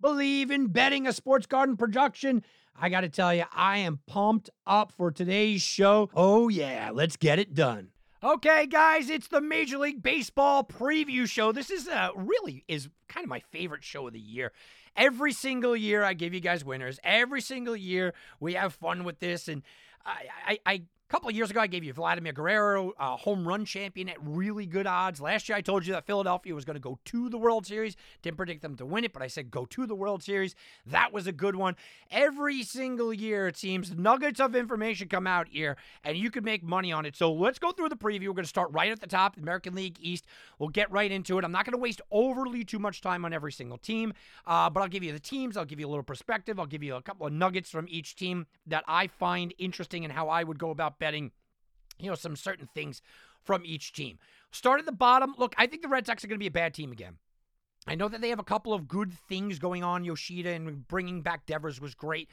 Believe in Betting, a Sports Garden production. I got to tell you, I am pumped up for today's show. Oh, yeah, let's get it done. Okay, guys, it's the Major League Baseball preview show. This is uh, really is kind of my favorite show of the year. Every single year, I give you guys winners. Every single year, we have fun with this, and I, I, I a couple of years ago, I gave you Vladimir Guerrero, uh, home run champion at really good odds. Last year, I told you that Philadelphia was going to go to the World Series. Didn't predict them to win it, but I said go to the World Series. That was a good one. Every single year, it seems nuggets of information come out here, and you could make money on it. So let's go through the preview. We're going to start right at the top, American League East. We'll get right into it. I'm not going to waste overly too much time on every single team, uh, but I'll give you the teams. I'll give you a little perspective. I'll give you a couple of nuggets from each team that I find interesting and how I would go about betting you know, some certain things from each team. Start at the bottom. Look, I think the Red Sox are going to be a bad team again. I know that they have a couple of good things going on. Yoshida and bringing back Devers was great.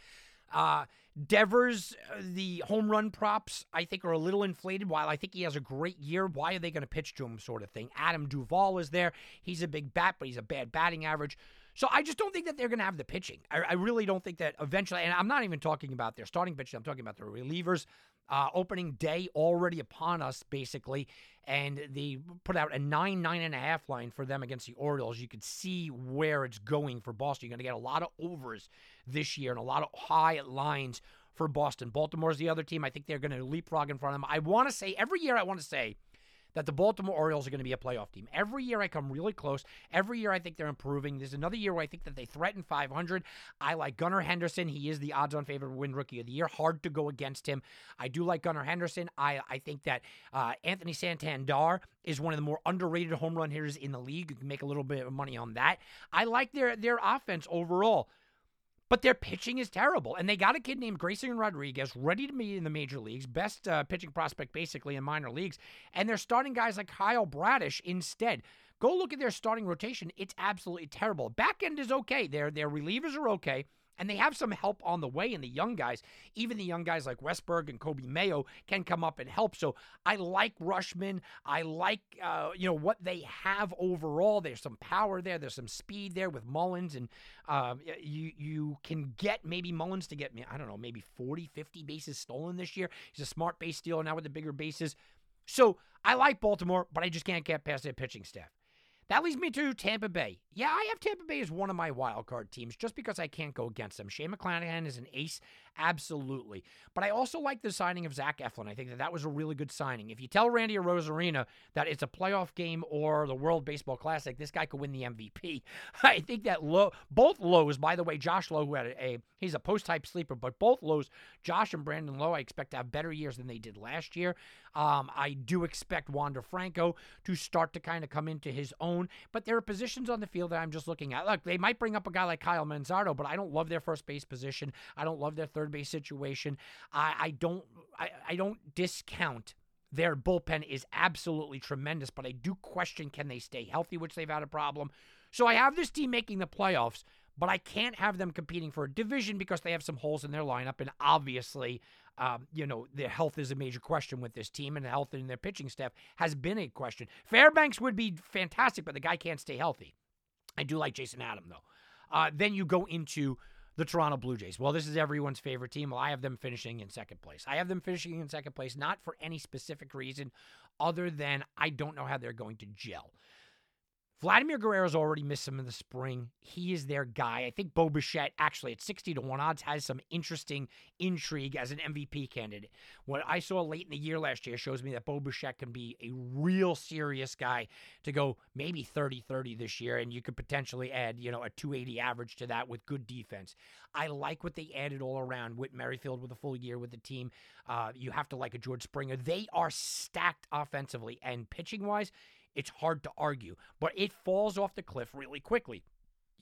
Uh, Devers, uh, the home run props, I think, are a little inflated. While I think he has a great year, why are they going to pitch to him, sort of thing? Adam Duvall is there. He's a big bat, but he's a bad batting average. So I just don't think that they're going to have the pitching. I, I, really don't think that eventually, and I'm not even talking about their starting pitching. I'm talking about their relievers. Uh, opening day already upon us, basically, and they put out a nine, nine and a half line for them against the Orioles. You could see where it's going for Boston. You're going to get a lot of overs this year and a lot of high lines for Boston. Baltimore's the other team. I think they're going to leapfrog in front of them. I want to say every year. I want to say that the Baltimore Orioles are going to be a playoff team. Every year I come really close. Every year I think they're improving. There's another year where I think that they threaten 500. I like Gunnar Henderson. He is the odds on favorite to win Rookie of the Year. Hard to go against him. I do like Gunnar Henderson. I, I think that uh, Anthony Santander is one of the more underrated home run hitters in the league. You can make a little bit of money on that. I like their their offense overall. But their pitching is terrible. And they got a kid named Grayson Rodriguez ready to be in the major leagues, best uh, pitching prospect basically in minor leagues. And they're starting guys like Kyle Bradish instead. Go look at their starting rotation. It's absolutely terrible. Back end is okay. Their, their relievers are okay. And they have some help on the way in the young guys. Even the young guys like Westburg and Coby Mayo can come up and help. So I like Rutschman. I like uh, you know what they have overall. There's some power there. There's some speed there with Mullins, and uh, you you can get maybe Mullins to get me I don't know maybe 40, 50 bases stolen this year. He's a smart base stealer now with the bigger bases. So I like Baltimore, but I just can't get past their pitching staff. That leads me to Tampa Bay. Yeah, I have Tampa Bay as one of my wild card teams just because I can't go against them. Shane McClanahan is an ace, absolutely. But I also like the signing of Zach Eflin. I think that that was a really good signing. If you tell Randy Arozarena that it's a playoff game or the World Baseball Classic, this guy could win the MVP. I think that low, both Lowes, by the way, Josh Lowe, who had a, a he's a post type sleeper, but both Lowes, Josh and Brandon Lowe, I expect to have better years than they did last year. Um, I do expect Wander Franco to start to kind of come into his own, but there are positions on the field that I'm just looking at. Look, they might bring up a guy like Kyle Manzardo, but I don't love their first base position. I don't love their third base situation. I, I don't I, I don't discount their bullpen is absolutely tremendous, but I do question can they stay healthy, which they've had a problem. So I have this team making the playoffs, but I can't have them competing for a division because they have some holes in their lineup. And obviously, um, you know, their health is a major question with this team, and the health in their pitching staff has been a question. Fairbanks would be fantastic, but the guy can't stay healthy. I do like Jason Adam, though. Uh, then you go into the Toronto Blue Jays. Well, this is everyone's favorite team. Well, I have them finishing in second place. I have them finishing in second place, not for any specific reason other than I don't know how they're going to gel. Vladimir Guerrero's already missed some in the spring. He is their guy. I think Bo Bichette, actually at 60 to 1 odds, has some interesting intrigue as an MVP candidate. What I saw late in the year last year shows me that Bo Bichette can be a real serious guy to go maybe 30 30 this year, and you could potentially add, you know, a 280 average to that with good defense. I like what they added all around. Whit Merrifield with a full year with the team. Uh, you have to like a George Springer. They are stacked offensively and pitching wise it's hard to argue, but it falls off the cliff really quickly.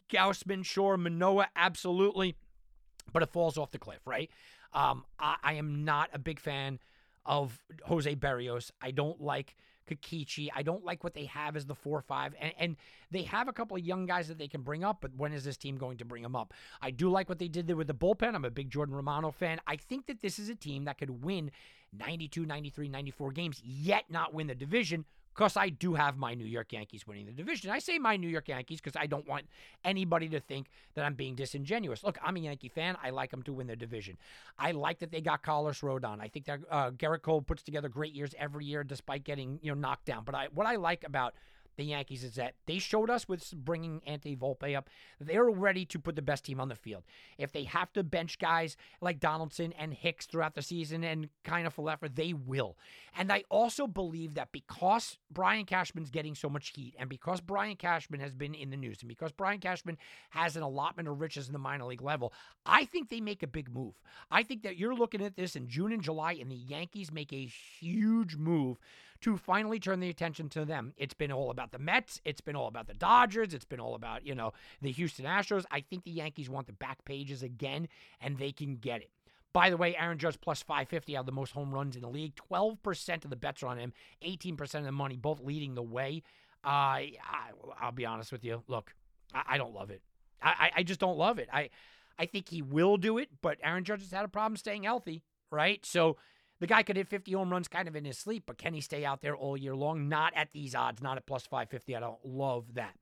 Gausman, sure. Manoah, absolutely. But it falls off the cliff, right? Um, I, I am not a big fan of Jose Berrios. I don't like Kikuchi. I don't like what they have as the four five, and, and they have a couple of young guys that they can bring up. But when is this team going to bring them up? I do like what they did there with the bullpen. I'm a big Jordan Romano fan. I think that this is a team that could win 92, 93, 94 games, yet not win the division because I do have my New York Yankees winning the division. I say my New York Yankees because I don't want anybody to think that I'm being disingenuous. Look, I'm a Yankee fan. I like them to win the division. I like that they got Carlos Rodon. I think that uh, Gerrit Cole puts together great years every year despite getting you know knocked down. But I, what I like about the Yankees is that they showed us with bringing Anthony Volpe up, they're ready to put the best team on the field. If they have to bench guys like Donaldson and Hicks throughout the season and kind Kiner-Falefa, they will. And I also believe that because Brian Cashman's getting so much heat and because Brian Cashman has been in the news and because Brian Cashman has an allotment of riches in the minor league level, I think they make a big move. I think that you're looking at this in June and July and the Yankees make a huge move to finally turn the attention to them. It's been all about the Mets. It's been all about the Dodgers. It's been all about, you know, the Houston Astros. I think the Yankees want the back pages again, and they can get it. By the way, Aaron Judge plus 550 out of the most home runs in the league. 12% of the bets are on him, 18% of the money, both leading the way. Uh, I, I'll be honest with you. Look, I, I don't love it. I, I just don't love it. I, I think he will do it, but Aaron Judge has had a problem staying healthy, right? So the guy could hit 50 home runs kind of in his sleep, but can he stay out there all year long? Not at these odds, not at plus 550. I don't love that.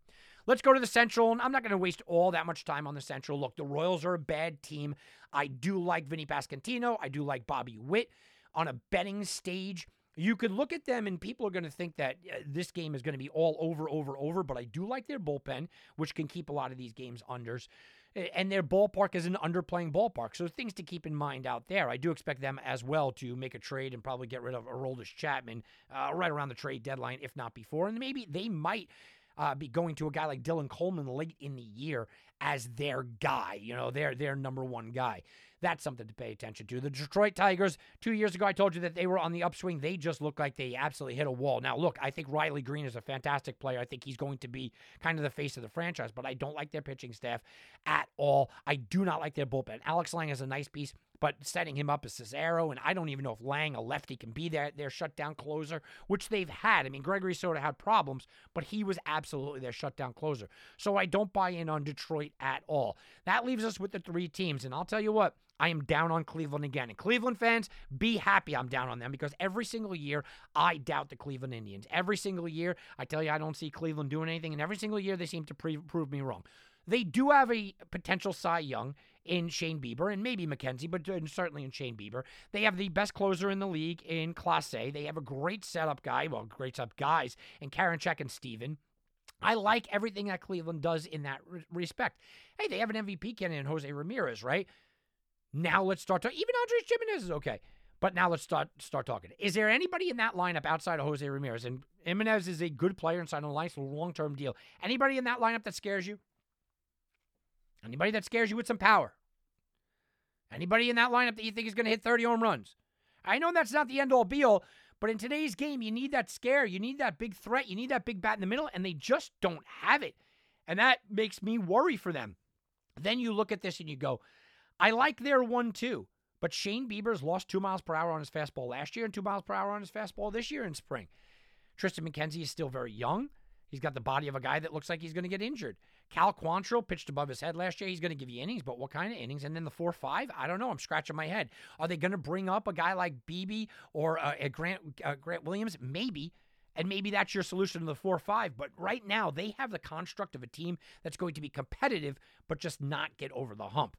Let's go to the Central, and I'm not going to waste all that much time on the Central. Look, the Royals are a bad team. I do like Vinny Pasquantino. I do like Bobby Witt on a betting stage. You could look at them, and people are going to think that uh, this game is going to be all over, over, over. But I do like their bullpen, which can keep a lot of these games unders and their ballpark is an underplaying ballpark. So things to keep in mind out there. I do expect them as well to make a trade and probably get rid of Aroldis Chapman uh, right around the trade deadline, if not before. And maybe they might uh, be going to a guy like Dylan Coleman late in the year as their guy. You know, their their number one guy. That's something to pay attention to. The Detroit Tigers, two years ago, I told you that they were on the upswing. They just look like they absolutely hit a wall. Now, look, I think Riley Greene is a fantastic player. I think he's going to be kind of the face of the franchise, but I don't like their pitching staff at all. I do not like their bullpen. Alex Lange is a nice piece but setting him up as Cesaro, and I don't even know if Lange, a lefty, can be their, their shutdown closer, which they've had. I mean, Gregory Soto had problems, but he was absolutely their shutdown closer. So I don't buy in on Detroit at all. That leaves us with the three teams, and I'll tell you what, I am down on Cleveland again. And Cleveland fans, be happy I'm down on them because every single year I doubt the Cleveland Indians. Every single year I tell you I don't see Cleveland doing anything, and every single year they seem to pre- prove me wrong. They do have a potential Cy Young in Shane Bieber and maybe McKenzie, but uh, certainly in Shane Bieber. They have the best closer in the league in Clase. They have a great setup guy, well, great setup guys, and Karinchak and Stephan. I like everything that Cleveland does in that re- respect. Hey, they have an MVP candidate in Jose Ramirez, right? Now let's start talking. Even Andres Gimenez is okay. But now let's start start talking. Is there anybody in that lineup outside of Jose Ramirez? And Gimenez is a good player and signed a nice long term deal. Anybody in that lineup that scares you? Anybody that scares you with some power? Anybody in that lineup that you think is going to hit 30 home runs? I know that's not the end all be all, but in today's game, you need that scare. You need that big threat. You need that big bat in the middle, and they just don't have it. And that makes me worry for them. Then you look at this and you go, I like their one too. But Shane Bieber's lost two miles per hour on his fastball last year and two miles per hour on his fastball this year in spring. Triston McKenzie is still very young. He's got the body of a guy that looks like he's going to get injured. Cal Quantrill pitched above his head last year. He's going to give you innings, but what kind of innings? And then the four five, I don't know. I'm scratching my head. Are they going to bring up a guy like Bibee or uh, Grant uh, Grant Williams? Maybe. And maybe that's your solution to the 4 5. But right now, they have the construct of a team that's going to be competitive, but just not get over the hump.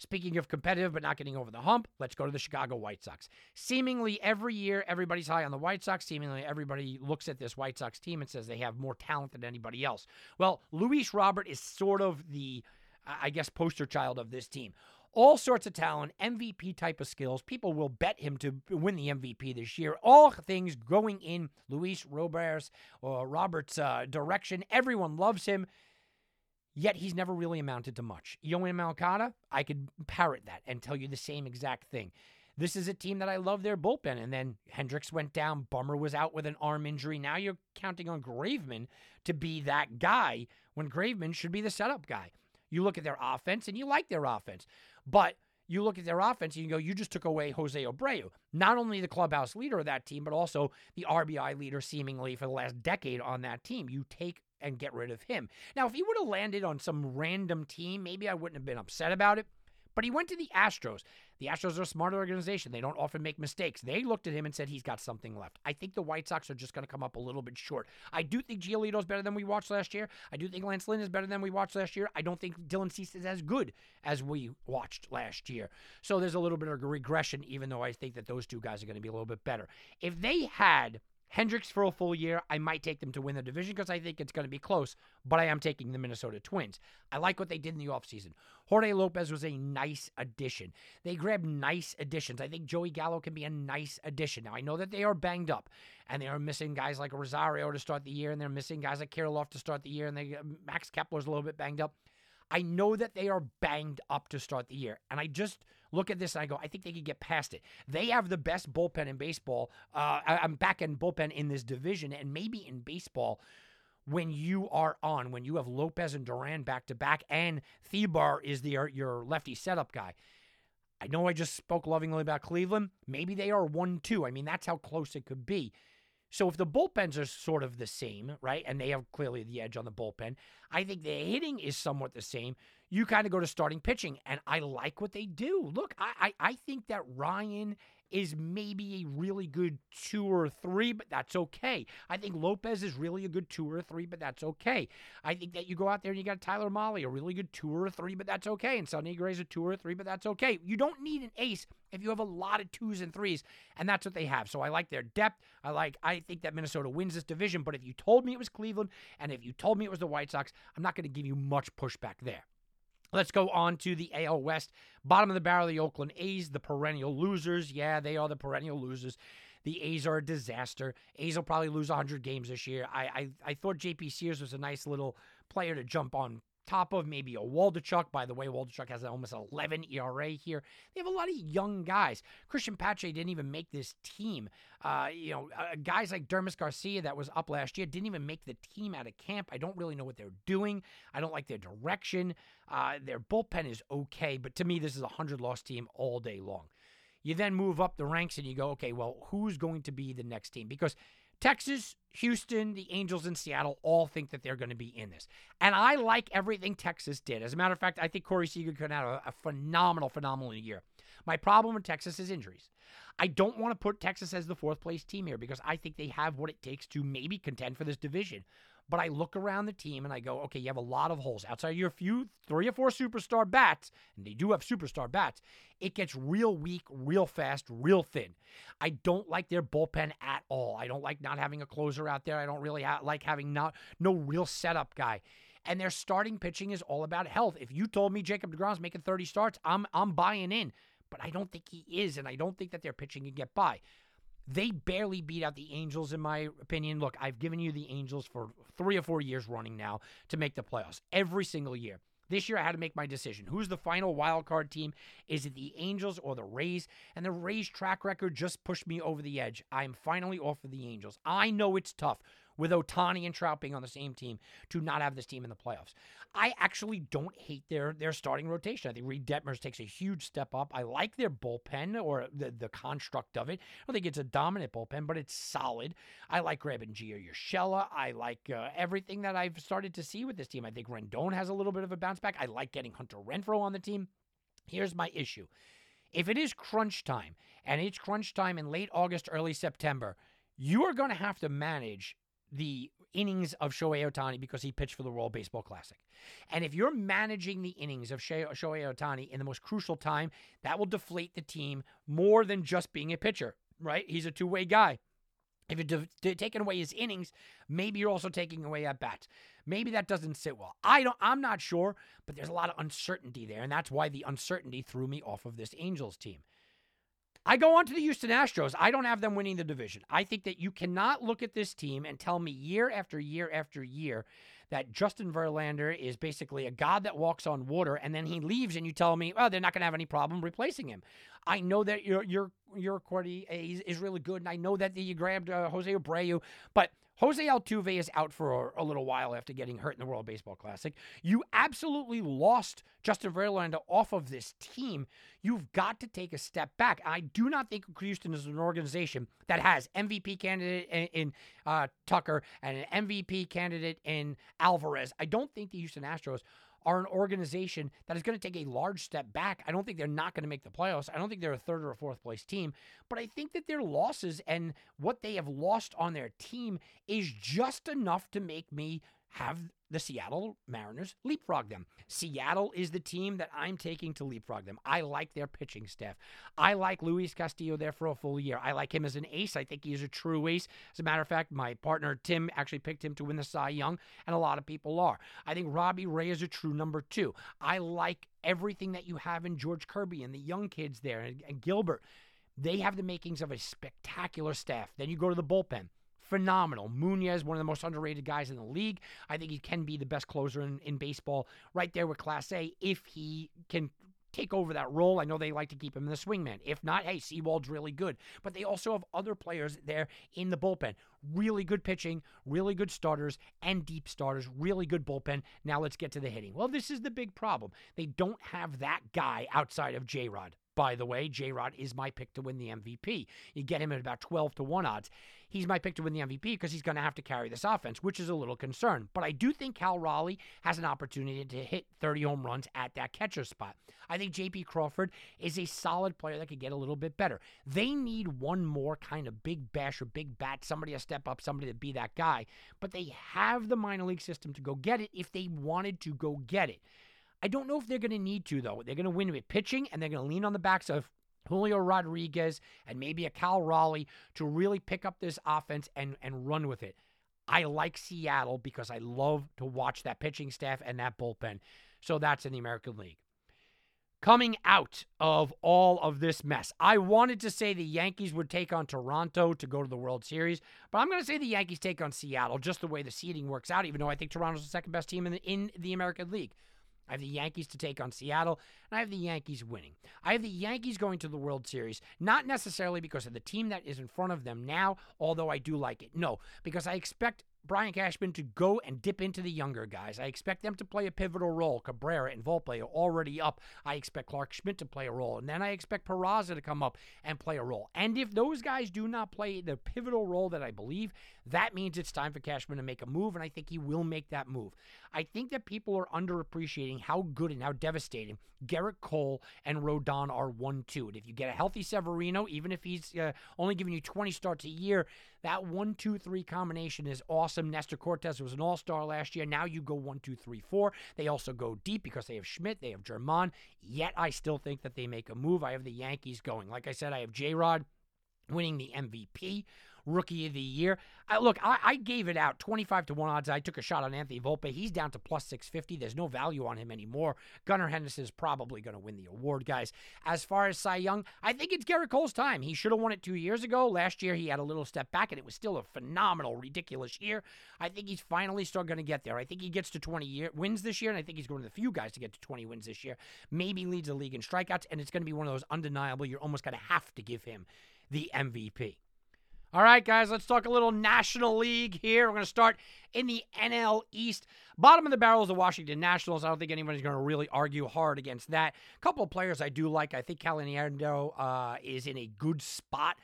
Speaking of competitive but not getting over the hump, let's go to the Chicago White Sox. Seemingly every year, everybody's high on the White Sox. Seemingly everybody looks at this White Sox team and says they have more talent than anybody else. Well, Luis Robert is sort of the, I guess, poster child of this team all sorts of talent, MVP type of skills. People will bet him to win the MVP this year. All things going in Luis Roberts or Roberts' uh, direction. Everyone loves him. Yet he's never really amounted to much. Yoan Moncada, I could parrot that and tell you the same exact thing. This is a team that I love their bullpen. And then Hendriks went down. Bummer was out with an arm injury. Now you're counting on Graveman to be that guy when Graveman should be the setup guy. You look at their offense and you like their offense. But you look at their offense and you go, you just took away Jose Abreu, not only the clubhouse leader of that team, but also the RBI leader seemingly for the last decade on that team. You take and get rid of him. Now, if he would have landed on some random team, maybe I wouldn't have been upset about it. But he went to the Astros. The Astros are a smart organization. They don't often make mistakes. They looked at him and said he's got something left. I think the White Sox are just going to come up a little bit short. I do think Giolito's better than we watched last year. I do think Lance Lynn is better than we watched last year. I don't think Dylan Cease is as good as we watched last year. So there's a little bit of regression, even though I think that those two guys are going to be a little bit better. If they had Hendriks for a full year, I might take them to win the division because I think it's going to be close, but I am taking the Minnesota Twins. I like what they did in the offseason. Jorge Lopez was a nice addition. They grabbed nice additions. I think Joey Gallo can be a nice addition. Now, I know that they are banged up and they are missing guys like Rosario to start the year, and they're missing guys like Kirilloff to start the year, and they uh, Max Kepler's a little bit banged up. I know that they are banged up to start the year. And I just look at this and I go, I think they could get past it. They have the best bullpen in baseball. Uh, I'm back in bullpen in this division and maybe in baseball when you are on, when you have Lopez and Duran back to back, and Thielbar is the your lefty setup guy. I know I just spoke lovingly about Cleveland. Maybe they are 1 2. I mean, that's how close it could be. So if the bullpens are sort of the same, right, and they have clearly the edge on the bullpen, I think the hitting is somewhat the same. You kind of go to starting pitching, and I like what they do. Look, I, I, I think that Ryan is maybe a really good two or three, but that's okay. I think Lopez is really a good two or three, but that's okay. I think that you go out there and you got Tyler Mahle, a really good two or three, but that's okay. And Sonny Gray's a two or three, but that's okay. You don't need an ace if you have a lot of twos and threes, and that's what they have. So I like their depth. I like I think that Minnesota wins this division, but if you told me it was Cleveland and if you told me it was the White Sox, I'm not going to give you much pushback there. Let's go on to the AL West. Bottom of the barrel, the Oakland A's, the perennial losers. Yeah, they are the perennial losers. The A's are a disaster. A's will probably lose 100 games this year. I, I, I thought JP Sears was a nice little player to jump on top of maybe a Waldichuk. By the way, Waldichuk has almost 11 ERA here. They have a lot of young guys. Christian Pache didn't even make this team. Uh, you know, uh, guys like Dermis Garcia that was up last year didn't even make the team out of camp. I don't really know what they're doing. I don't like their direction. Uh, their bullpen is okay, but to me, this is a 100 loss team all day long. You then move up the ranks and you go, okay, well, who's going to be the next team? Because Texas, Houston, the Angels, and Seattle all think that they're going to be in this. And I like everything Texas did. As a matter of fact, I think Corey Seager could have a, a phenomenal, phenomenal year. My problem with Texas is injuries. I don't want to put Texas as the fourth place team here because I think they have what it takes to maybe contend for this division. But I look around the team and I go, okay, you have a lot of holes. Outside your few, three or four superstar bats, and they do have superstar bats, it gets real weak, real fast, real thin. I don't like their bullpen at all. I don't like not having a closer out there. I don't really ha- like having not no real setup guy. And their starting pitching is all about health. If you told me Jacob DeGrom's making 30 starts, I'm I'm buying in. But I don't think he is, and I don't think that their pitching can get by. They barely beat out the Angels, in my opinion. Look, I've given you the Angels for three or four years running now to make the playoffs every single year. This year, I had to make my decision. Who's the final wild card team? Is it the Angels or the Rays? And the Rays' track record just pushed me over the edge. I'm finally off of the Angels. I know it's tough with Ohtani and Trout being on the same team to not have this team in the playoffs. I actually don't hate their their starting rotation. I think Reid Detmers takes a huge step up. I like their bullpen or the, the construct of it. I don't think it's a dominant bullpen, but it's solid. I like grabbing Gio Urshela. I like uh, everything that I've started to see with this team. I think Rendon has a little bit of a bounce back. I like getting Hunter Renfroe on the team. Here's my issue. If it is crunch time, and it's crunch time in late August, early September, you are going to have to manage the innings of Shohei Ohtani because he pitched for the World Baseball Classic. And if you're managing the innings of Shohei Ohtani in the most crucial time, that will deflate the team more than just being a pitcher, right? He's a two way guy. If you're de- taking away his innings, maybe you're also taking away at bats. Maybe that doesn't sit well. I don't. I'm not sure, but there's a lot of uncertainty there, and that's why the uncertainty threw me off of this Angels team. I go on to the Houston Astros. I don't have them winning the division. I think that you cannot look at this team and tell me year after year after year that Justin Verlander is basically a god that walks on water, and then he leaves, and you tell me, oh, they're not going to have any problem replacing him. I know that your your your Cordy is, is really good, and I know that you grabbed uh, Jose Abreu, but Jose Altuve is out for a, a, little while after getting hurt in the World Baseball Classic. You absolutely lost Justin Verlander off of this team. You've got to take a step back. I do not think Houston is an organization that has MVP candidate in, in uh, Tucker and an MVP candidate in Alvarez. I don't think the Houston Astros are an organization that is going to take a large step back. I don't think they're not going to make the playoffs. I don't think they're a third or a fourth place team, but I think that their losses and what they have lost on their team is just enough to make me have the Seattle Mariners leapfrog them. Seattle is the team that I'm taking to leapfrog them. I like their pitching staff. I like Luis Castillo there for a full year. I like him as an ace. I think he's a true ace. As a matter of fact, my partner Tim actually picked him to win the Cy Young, and a lot of people are. I think Robbie Ray is a true number two. I like everything that you have in George Kirby and the young kids there and, and Gilbert. They have the makings of a spectacular staff. Then you go to the bullpen phenomenal. Munoz, one of the most underrated guys in the league. I think he can be the best closer in, in baseball right there with Clase if he can take over that role. I know they like to keep him in the swingman. If not, hey, Sewald's really good. But they also have other players there in the bullpen. Really good pitching, really good starters, and deep starters, really good bullpen. Now let's get to the hitting. Well, this is the big problem. They don't have that guy outside of J Rod. By the way, J Rod is my pick to win the MVP. You get him at about 12 to 1 odds he's my pick to win the MVP because he's going to have to carry this offense, which is a little concern. But I do think Cal Raleigh has an opportunity to hit 30 home runs at that catcher spot. I think JP Crawford is a solid player that could get a little bit better. They need one more kind of big bash or big bat, somebody to step up, somebody to be that guy. But they have the minor league system to go get it if they wanted to go get it. I don't know if they're going to need to, though. They're going to win with pitching, and they're going to lean on the backs of Julio Rodriguez and maybe a Cal Raleigh to really pick up this offense and, and run with it. I like Seattle because I love to watch that pitching staff and that bullpen. So that's in the American League. Coming out of all of this mess, I wanted to say the Yankees would take on Toronto to go to the World Series, but I'm going to say the Yankees take on Seattle just the way the seeding works out, even though I think Toronto's the second best team in the, in the American League. I have the Yankees to take on Seattle, and I have the Yankees winning. I have the Yankees going to the World Series, not necessarily because of the team that is in front of them now, although I do like it. No, because I expect Brian Cashman to go and dip into the younger guys. I expect them to play a pivotal role. Cabrera and Volpe are already up. I expect Clarke Schmidt to play a role. And then I expect Peraza to come up and play a role. And if those guys do not play the pivotal role that I believe, that means it's time for Cashman to make a move. And I think he will make that move. I think that people are underappreciating how good and how devastating Gerrit Cole and Rodon are 1 2. And if you get a healthy Severino, even if he's uh, only giving you 20 starts a year, that 1 2 3 combination is awesome. Nestor Cortes was an all star last year. Now you go 1 2 3 4. They also go deep because they have Schmidt, they have Germán. Yet I still think that they make a move. I have the Yankees going. Like I said, I have J Rod winning the MVP. Rookie of the Year. I, look, I, I, gave it out 25 to 1 odds. I took a shot on Anthony Volpe. He's down to plus 650. There's no value on him anymore. Gunnar Henderson is probably going to win the award, guys. As far as Cy Young, I think it's Gerrit Cole's time. He should have won it two years ago. Last year, he had a little step back, and it was still a phenomenal, ridiculous year. I think he's finally still going to get there. I think he gets to 20 year, wins this year, and I think he's going to the few guys to get to 20 wins this year. Maybe leads the league in strikeouts, and it's going to be one of those undeniable, you're almost going to have to give him the MVP. All right, guys, let's talk a little National League here. We're going to start in the NL East. Bottom of the barrel is the Washington Nationals. I don't think anybody's going to really argue hard against that. A couple of players I do like. I think Calle Yandel uh, is in a good spot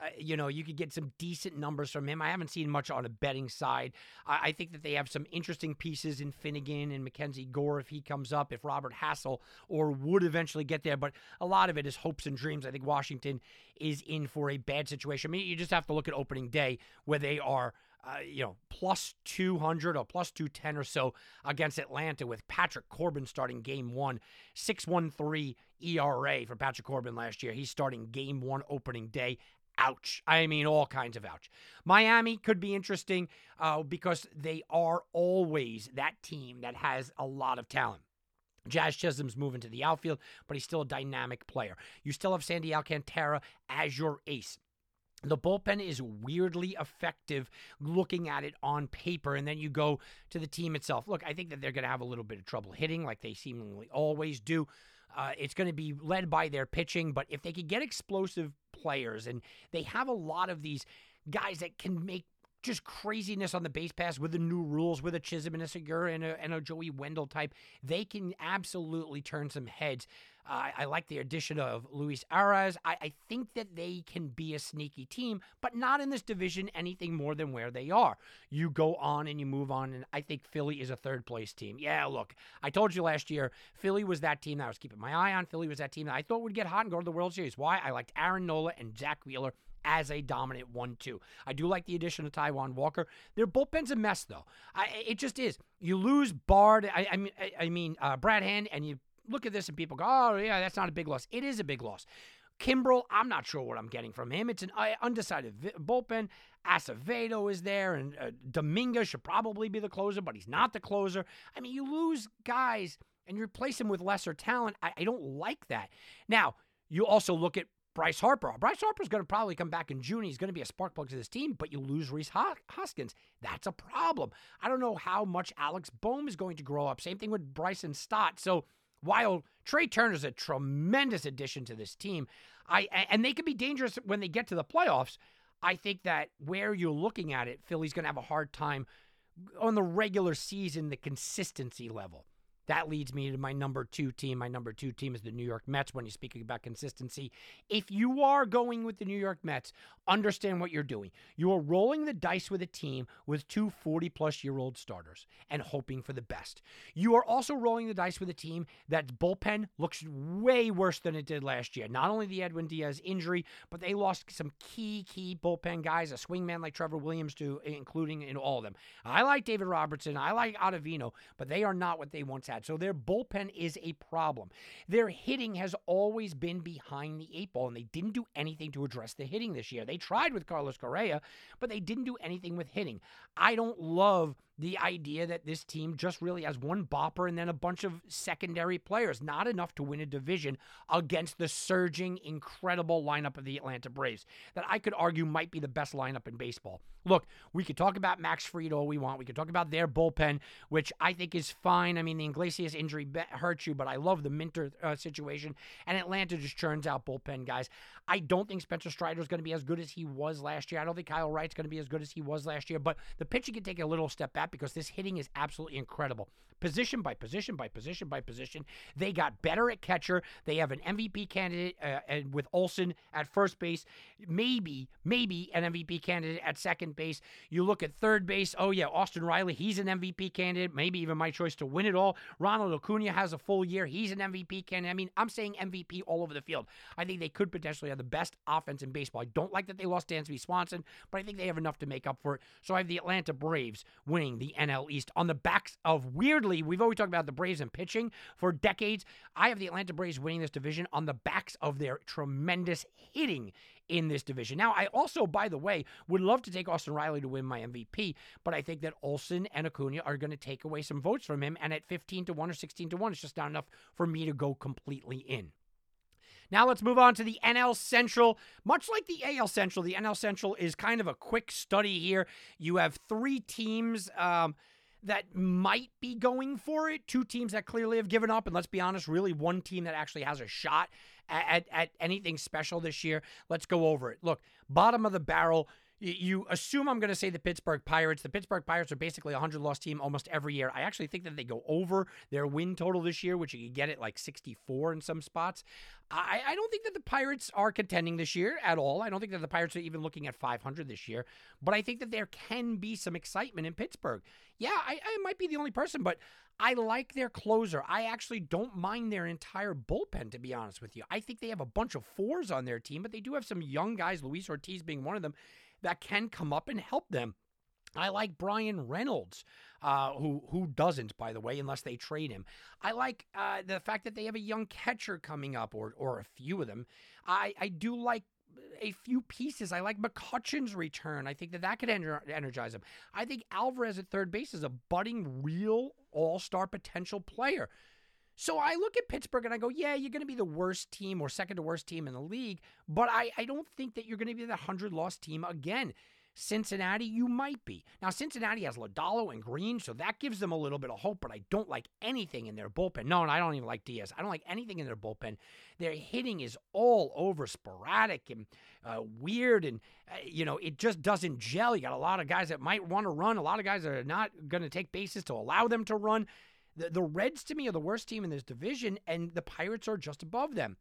uh, you know, you could get some decent numbers from him. I haven't seen much on a betting side. I, I think that they have some interesting pieces in Finnegan and Mackenzie Gore if he comes up, if Robert Hassell or would eventually get there. But a lot of it is hopes and dreams. I think Washington is in for a bad situation. I mean, you just have to look at opening day where they are. Uh, you know, plus 200 or plus 210 or so against Atlanta with Patrick Corbin starting game one, 613 ERA for Patrick Corbin last year. He's starting game one opening day ouch. I mean, all kinds of ouch. Miami could be interesting uh, because they are always that team that has a lot of talent. Jazz Chisholm's moving to the outfield, but he's still a dynamic player. You still have Sandy Alcantara as your ace. the bullpen is weirdly effective looking at it on paper and then you go to the team itself look i think that they're going to have a little bit of trouble hitting like they seemingly always do uh, it's going to be led by their pitching but if they could get explosive players and they have a lot of these guys that can make just craziness on the base pass with the new rules, with a Chisholm and a Segura and a, and a Joey Wendle type. They can absolutely turn some heads. I like the addition of Luis Arraez. I, I, think that they can be a sneaky team, but not in this division anything more than where they are. You go on and you move on, and I think Philly is a third place team. Yeah, look, I told you last year, Philly was that team that I was keeping my eye on. Philly was that team that I thought would get hot and go to the World Series. Why? I liked Aaron Nola and Zack Wheeler as a dominant one-two. I do like the addition of Taijuan Walker. Their bullpen's a mess, though. I, it just is. You lose Bard. I, I mean, I, I mean uh, Brad Hand, and you look at this and people go, "Oh, yeah, that's not a big loss." It is a big loss. Kimbrel, I'm not sure what I'm getting from him. It's an uh, undecided bullpen. Acevedo is there, and uh, Dominguez should probably be the closer, but he's not the closer. I mean, you lose guys and you replace them with lesser talent. I, I don't like that. Now, you also look at Bryce Harper. Bryce Harper's going to probably come back in June. He's going to be a spark plug to this team, but you lose Rhys Hoskins. That's a problem. I don't know how much Alex Bohm is going to grow up. Same thing with Bryson Stott. So while Trea Turner's a tremendous addition to this team, I and they can be dangerous when they get to the playoffs. I think that where you're looking at it, Philly's going to have a hard time on the regular season, the consistency level. That leads me to my number two team. My number two team is the New York Mets when you're speaking about consistency. If you are going with the New York Mets, understand what you're doing. You are rolling the dice with a team with two 40 plus year old starters and hoping for the best. You are also rolling the dice with a team that's bullpen looks way worse than it did last year. Not only the Edwin Diaz injury, but they lost some key, key bullpen guys, a swingman like Trevor Williams, to including in all of them. I like David Robertson, I like Ottavino, but they are not what they once had So their bullpen is a problem. Their hitting has always been behind the eight ball, and they didn't do anything to address the hitting this year. They tried with Carlos Correa, but they didn't do anything with hitting. I don't love the idea that this team just really has one bopper and then a bunch of secondary players, not enough to win a division against the surging, incredible lineup of the Atlanta Braves that I could argue might be the best lineup in baseball. Look, we could talk about Max Fried all we want. We could talk about their bullpen, which I think is fine. I mean, the Iglesias injury hurts you, but I love the Minter uh, situation. And Atlanta just churns out bullpen guys. I don't think Spencer Strider is going to be as good as he was last year. I don't think Kyle Wright's going to be as good as he was last year, but the pitching can take a little step back because this hitting is absolutely incredible. Position by position by position by position. They got better at catcher. They have an MVP candidate uh, and with Olson at first base, maybe, maybe an MVP candidate at second base. You look at third base. Oh, yeah, Austin Riley, he's an MVP candidate, maybe even my choice to win it all. Ronald Acuna has a full year. He's an MVP candidate. I mean, I'm saying MVP all over the field. I think they could potentially have the best offense in baseball. I don't like that they lost Dansby Swanson, but I think they have enough to make up for it. So I have the Atlanta Braves winning the NL East on the backs of weirdly, we've always talked about the Braves and pitching for decades. I have the Atlanta Braves winning this division on the backs of their tremendous hitting in this division. Now, I also, by the way, would love to take Austin Riley to win my MVP, but I think that Olson and Acuna are going to take away some votes from him. And at 15 to 1 or 16 to 1, it's just not enough for me to go completely in. Now let's move on to the NL Central. Much like the AL Central, the NL Central is kind of a quick study here. You have three teams. Um, that might be going for it. Two teams that clearly have given up. And let's be honest, really one team that actually has a shot at, at, at, anything special this year. Let's go over it. Look, bottom of the barrel, you assume I'm going to say the Pittsburgh Pirates. The Pittsburgh Pirates are basically a 100 loss team almost every year. I actually think that they go over their win total this year, which you could get at like 64 in some spots. I, I don't think that the Pirates are contending this year at all. I don't think that the Pirates are even looking at 500 this year, but I think that there can be some excitement in Pittsburgh. Yeah, I, I might be the only person, but I like their closer. I actually don't mind their entire bullpen, to be honest with you. I think they have a bunch of fours on their team, but they do have some young guys, Luis Ortiz being one of them that can come up and help them. I like Bryan Reynolds, uh, who who doesn't, by the way, unless they trade him. I like uh, the fact that they have a young catcher coming up, or or a few of them. I I do like a few pieces. I like McCutchen's return. I think that that could energize him. I think Alvarez at third base is a budding, real all star potential player. So I look at Pittsburgh and I go, yeah, you're going to be the worst team or second to worst team in the league, but I, I don't think that you're going to be the 100 loss team again. Cincinnati, you might be. Now, Cincinnati has Lodolo and Greene, so that gives them a little bit of hope, but I don't like anything in their bullpen. No, and I don't even like Diaz. I don't like anything in their bullpen. Their hitting is all over sporadic and uh, weird, and, uh, you know, it just doesn't gel. You got a lot of guys that might want to run, a lot of guys that are not going to take bases to allow them to run. The, the Reds, to me, are the worst team in this division, and the Pirates are just above them.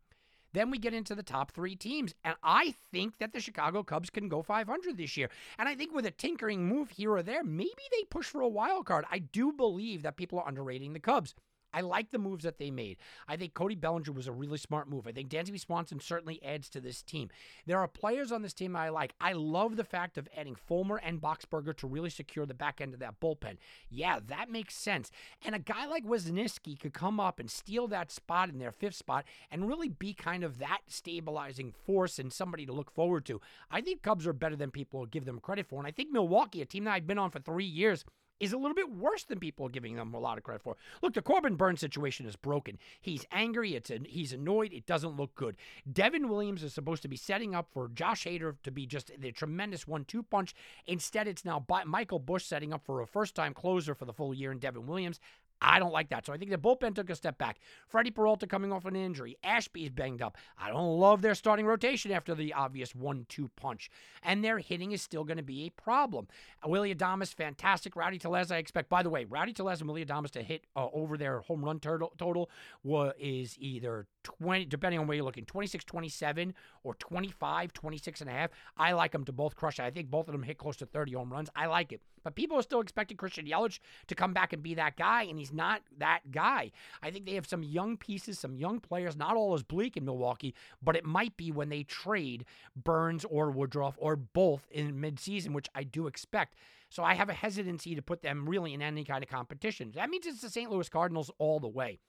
Then we get into the top three teams. And I think that the Chicago Cubs can go 500 this year. And I think with a tinkering move here or there, maybe they push for a wild card. I do believe that people are underrating the Cubs. I like the moves that they made. I think Cody Bellinger was a really smart move. I think Dansby Swanson certainly adds to this team. There are players on this team I like. I love the fact of adding Fulmer and Boxberger to really secure the back end of that bullpen. Yeah, that makes sense. And a guy like Wesneski could come up and steal that spot in their fifth spot and really be kind of that stabilizing force and somebody to look forward to. I think Cubs are better than people give them credit for. And I think Milwaukee, a team that I've been on for three years, is a little bit worse than people are giving them a lot of credit for. Look, the Corbin Burnes situation is broken. He's angry. It's a, he's annoyed. It doesn't look good. Devin Williams is supposed to be setting up for Josh Hader to be just the tremendous one-two punch. Instead, it's now Michael Bush setting up for a first-time closer for the full year in Devin Williams. I don't like that. So I think the bullpen took a step back. Freddie Peralta coming off an injury. Ashby's banged up. I don't love their starting rotation after the obvious one-two punch. And their hitting is still going to be a problem. Willy Adames, fantastic. Rowdy Tellez, I expect. By the way, Rowdy Tellez and Willy Adames to hit uh, over their home run total, total was, is either 20, depending on where you're looking, 26 27 or 25 26 and a half. I like them to both crush it. I think both of them hit close to 30 home runs. I like it. But people are still expecting Christian Yelich to come back and be that guy, and he's not that guy. I think they have some young pieces, some young players, not all as bleak in Milwaukee, but it might be when they trade Burnes or Woodruff or both in midseason, which I do expect. So I have a hesitancy to put them really in any kind of competition. That means it's the St. Louis Cardinals all the way.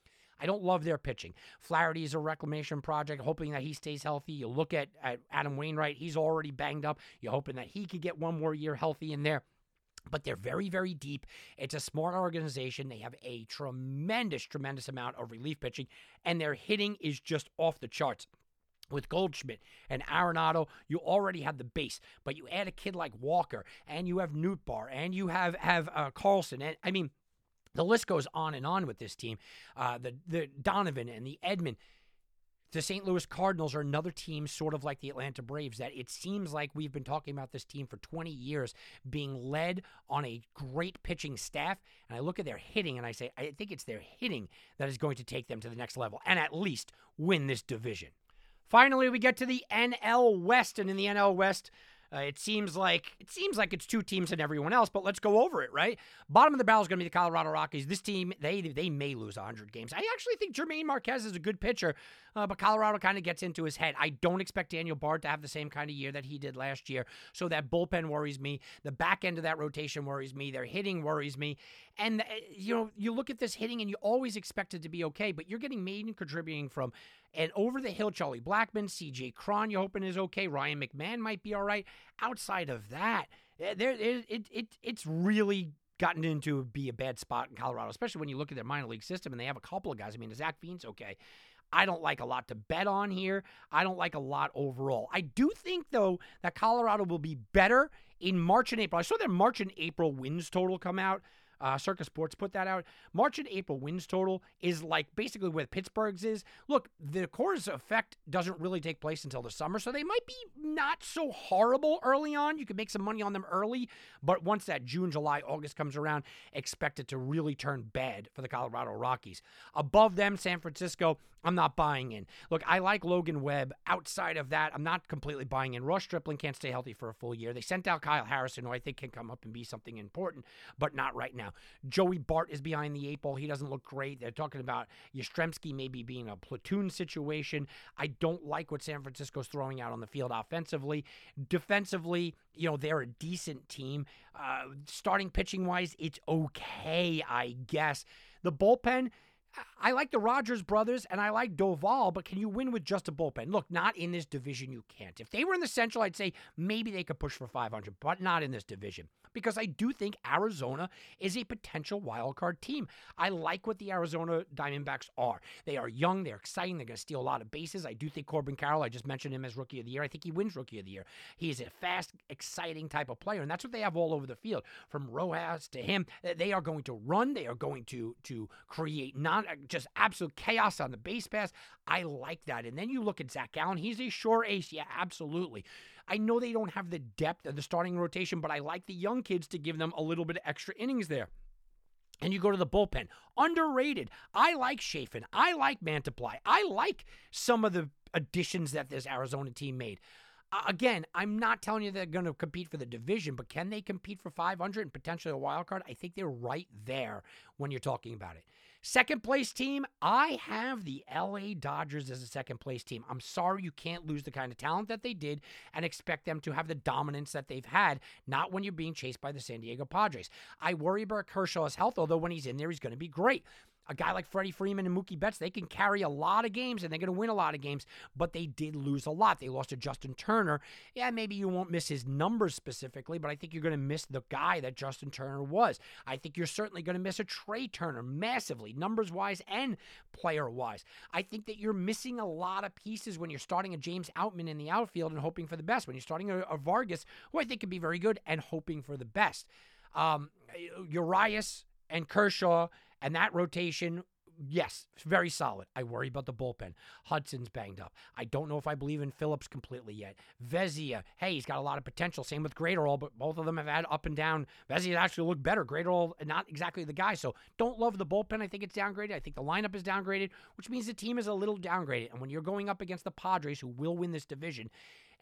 I don't love their pitching. Flaherty is a reclamation project, hoping that he stays healthy. You look at, at Adam Wainwright, he's already banged up. You're hoping that he could get one more year healthy in there but they're very, very deep. It's a smart organization. They have a tremendous, tremendous amount of relief pitching, and their hitting is just off the charts. With Goldschmidt and Arenado, you already have the base, but you add a kid like Walker, and you have Nootbaar, and you have have uh, Carlson, and I mean, the list goes on and on with this team. Uh, the the Donovan and the Edman. The St. Louis Cardinals are another team, sort of like the Atlanta Braves, that it seems like we've been talking about this team for 20 years, being led on a great pitching staff. And I look at their hitting and I say, I think it's their hitting that is going to take them to the next level and at least win this division. Finally, we get to the NL West, and in the NL West, uh, it seems like it seems like it's two teams and everyone else, but let's go over it, right? Bottom of the barrel is going to be the Colorado Rockies. This team, they they may lose 100 games. I actually think Jermaine Marquez is a good pitcher, uh, but Colorado kind of gets into his head. I don't expect Daniel Bard to have the same kind of year that he did last year, so that bullpen worries me. The back end of that rotation worries me. Their hitting worries me, and uh, you know you look at this hitting and you always expect it to be okay, but you're getting made and contributing from and over the hill, Charlie Blackmon, CJ Cron, you're hoping is okay. Ryan McMahon might be all right. Outside of that, eh, there it, it, it it's really gotten into be a bad spot in Colorado, especially when you look at their minor league system and they have a couple of guys. I mean, Zach Veen's okay. I don't like a lot to bet on here. I don't like a lot overall. I do think, though, that Colorado will be better in March and April. I saw their March and April wins total come out. Uh, Circa Sports put that out. March and April wins total is like basically where Pittsburgh's is. Look, the Coors effect doesn't really take place until the summer, so they might be not so horrible early on. You can make some money on them early, but once that June, July, August comes around, expect it to really turn bad for the Colorado Rockies. Above them, San Francisco, I'm not buying in. Look, I like Logan Webb. Outside of that, I'm not completely buying in. Ross Stripling can't stay healthy for a full year. They sent out Kyle Harrison, who I think can come up and be something important, but not right now. Joey Bart is behind the eight ball. He doesn't look great. They're talking about Yastrzemski maybe being a platoon situation. I don't like what San Francisco's throwing out on the field offensively. Defensively, you know, they're a decent team. Uh, starting pitching wise, it's okay, I guess. The bullpen, I like the Rogers brothers and I like Doval, but can you win with just a bullpen? Look, not in this division, you can't. If they were in the Central, I'd say maybe they could push for 500, but not in this division because I do think Arizona is a potential wild card team. I like what the Arizona Diamondbacks are. They are young, they're exciting, they're going to steal a lot of bases. I do think Corbin Carroll, I just mentioned him as rookie of the year. I think he wins rookie of the year. He is a fast, exciting type of player, and that's what they have all over the field. From Rojas to him, they are going to run, they are going to to create non just absolute chaos on the base pass. I like that. And then you look at Zach Gallen, he's a sure ace. Yeah, absolutely. I know they don't have the depth of the starting rotation, but I like the young kids to give them a little bit of extra innings there. And you go to the bullpen. Underrated. I like Chafin. I like Mantiply. I like some of the additions that this Arizona team made. Again, I'm not telling you they're going to compete for the division, but can they compete for 500 and potentially a wild card? I think they're right there when you're talking about it. Second place team, I have the LA Dodgers as a second place team. I'm sorry you can't lose the kind of talent that they did and expect them to have the dominance that they've had, not when you're being chased by the San Diego Padres. I worry about Kershaw's health, although when he's in there, he's going to be great a guy like Freddie Freeman and Mookie Betts, they can carry a lot of games and they're going to win a lot of games, but they did lose a lot. They lost to Justin Turner. Yeah, maybe you won't miss his numbers specifically, but I think you're going to miss the guy that Justin Turner was. I think you're certainly going to miss a Trea Turner massively, numbers wise and player wise. I think that you're missing a lot of pieces when you're starting a James Outman in the outfield and hoping for the best. When you're starting a, a Vargas, who I think could be very good, and hoping for the best. Um, Urias and Kershaw and that rotation, yes, very solid. I worry about the bullpen. Hudson's banged up. I don't know if I believe in Phillips completely yet. Vesia, hey, he's got a lot of potential. Same with Graterol, but both of them have had up and down. Vesia actually looked better. Graterol, not exactly the guy. So don't love the bullpen. I think it's downgraded. I think the lineup is downgraded, which means the team is a little downgraded. And when you're going up against the Padres, who will win this division,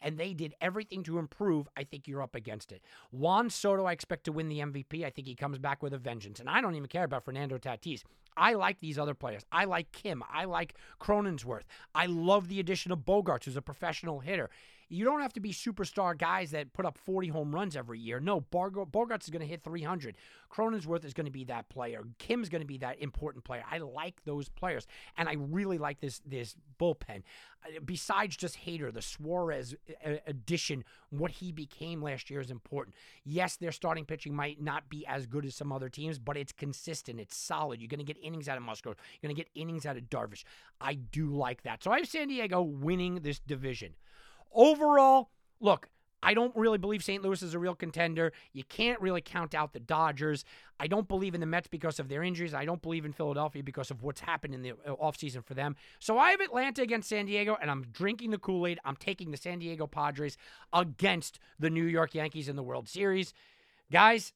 and they did everything to improve, I think you're up against it. Juan Soto, I expect to win the MVP. I think he comes back with a vengeance. And I don't even care about Fernando Tatis. I like these other players. I like Kim. I like Cronenworth. I love the addition of Bogaerts, who's a professional hitter. You don't have to be superstar guys that put up 40 home runs every year. No, Bogaerts is going to hit 300. Cronenworth is going to be that player. Kim's going to be that important player. I like those players, and I really like this this bullpen. Uh, besides just Hader, the Suarez uh, addition, what he became last year is important. Yes, their starting pitching might not be as good as some other teams, but it's consistent. It's solid. You're going to get innings out of Musgrove. You're going to get innings out of Darvish. I do like that. So I have San Diego winning this division. Overall, look, I don't really believe St. Louis is a real contender. You can't really count out the Dodgers. I don't believe in the Mets because of their injuries. I don't believe in Philadelphia because of what's happened in the uh, offseason for them. So I have Atlanta against San Diego, and I'm drinking the Kool Aid. I'm taking the San Diego Padres against the New York Yankees in the World Series. Guys,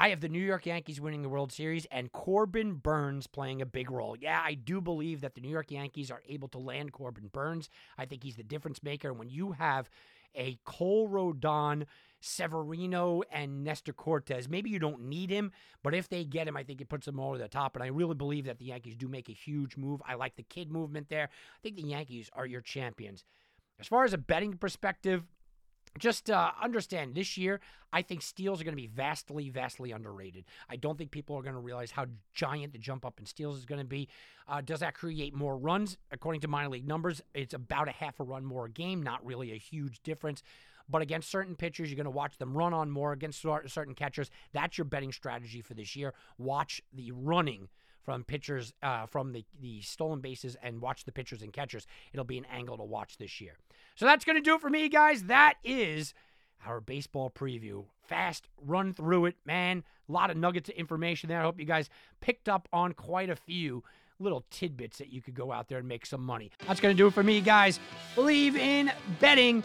I have the New York Yankees winning the World Series and Corbin Burnes playing a big role. Yeah, I do believe that the New York Yankees are able to land Corbin Burnes. I think he's the difference maker. And when you have a Cole Rodon, Severino, and Nestor Cortes, maybe you don't need him, but if they get him, I think it puts them over the top. And I really believe that the Yankees do make a huge move. I like the kid movement there. I think the Yankees are your champions. As far as a betting perspective, just uh, understand this year, I think steals are going to be vastly, vastly underrated. I don't think people are going to realize how giant the jump up in steals is going to be. Uh, does that create more runs? According to minor league numbers, it's about a half a run more a game, not really a huge difference. But against certain pitchers, you're going to watch them run on more. Against certain catchers, that's your betting strategy for this year. Watch the running from pitchers uh, from the, the stolen bases and watch the pitchers and catchers. It'll be an angle to watch this year. So that's going to do it for me, guys. That is our baseball preview. Fast run through it, man. A lot of nuggets of information there. I hope you guys picked up on quite a few little tidbits that you could go out there and make some money. That's going to do it for me, guys. Bleav in betting.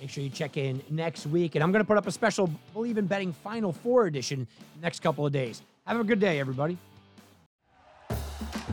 Make sure you check in next week. And I'm going to put up a special Bleav in Betting Final Four edition next couple of days. Have a good day, everybody.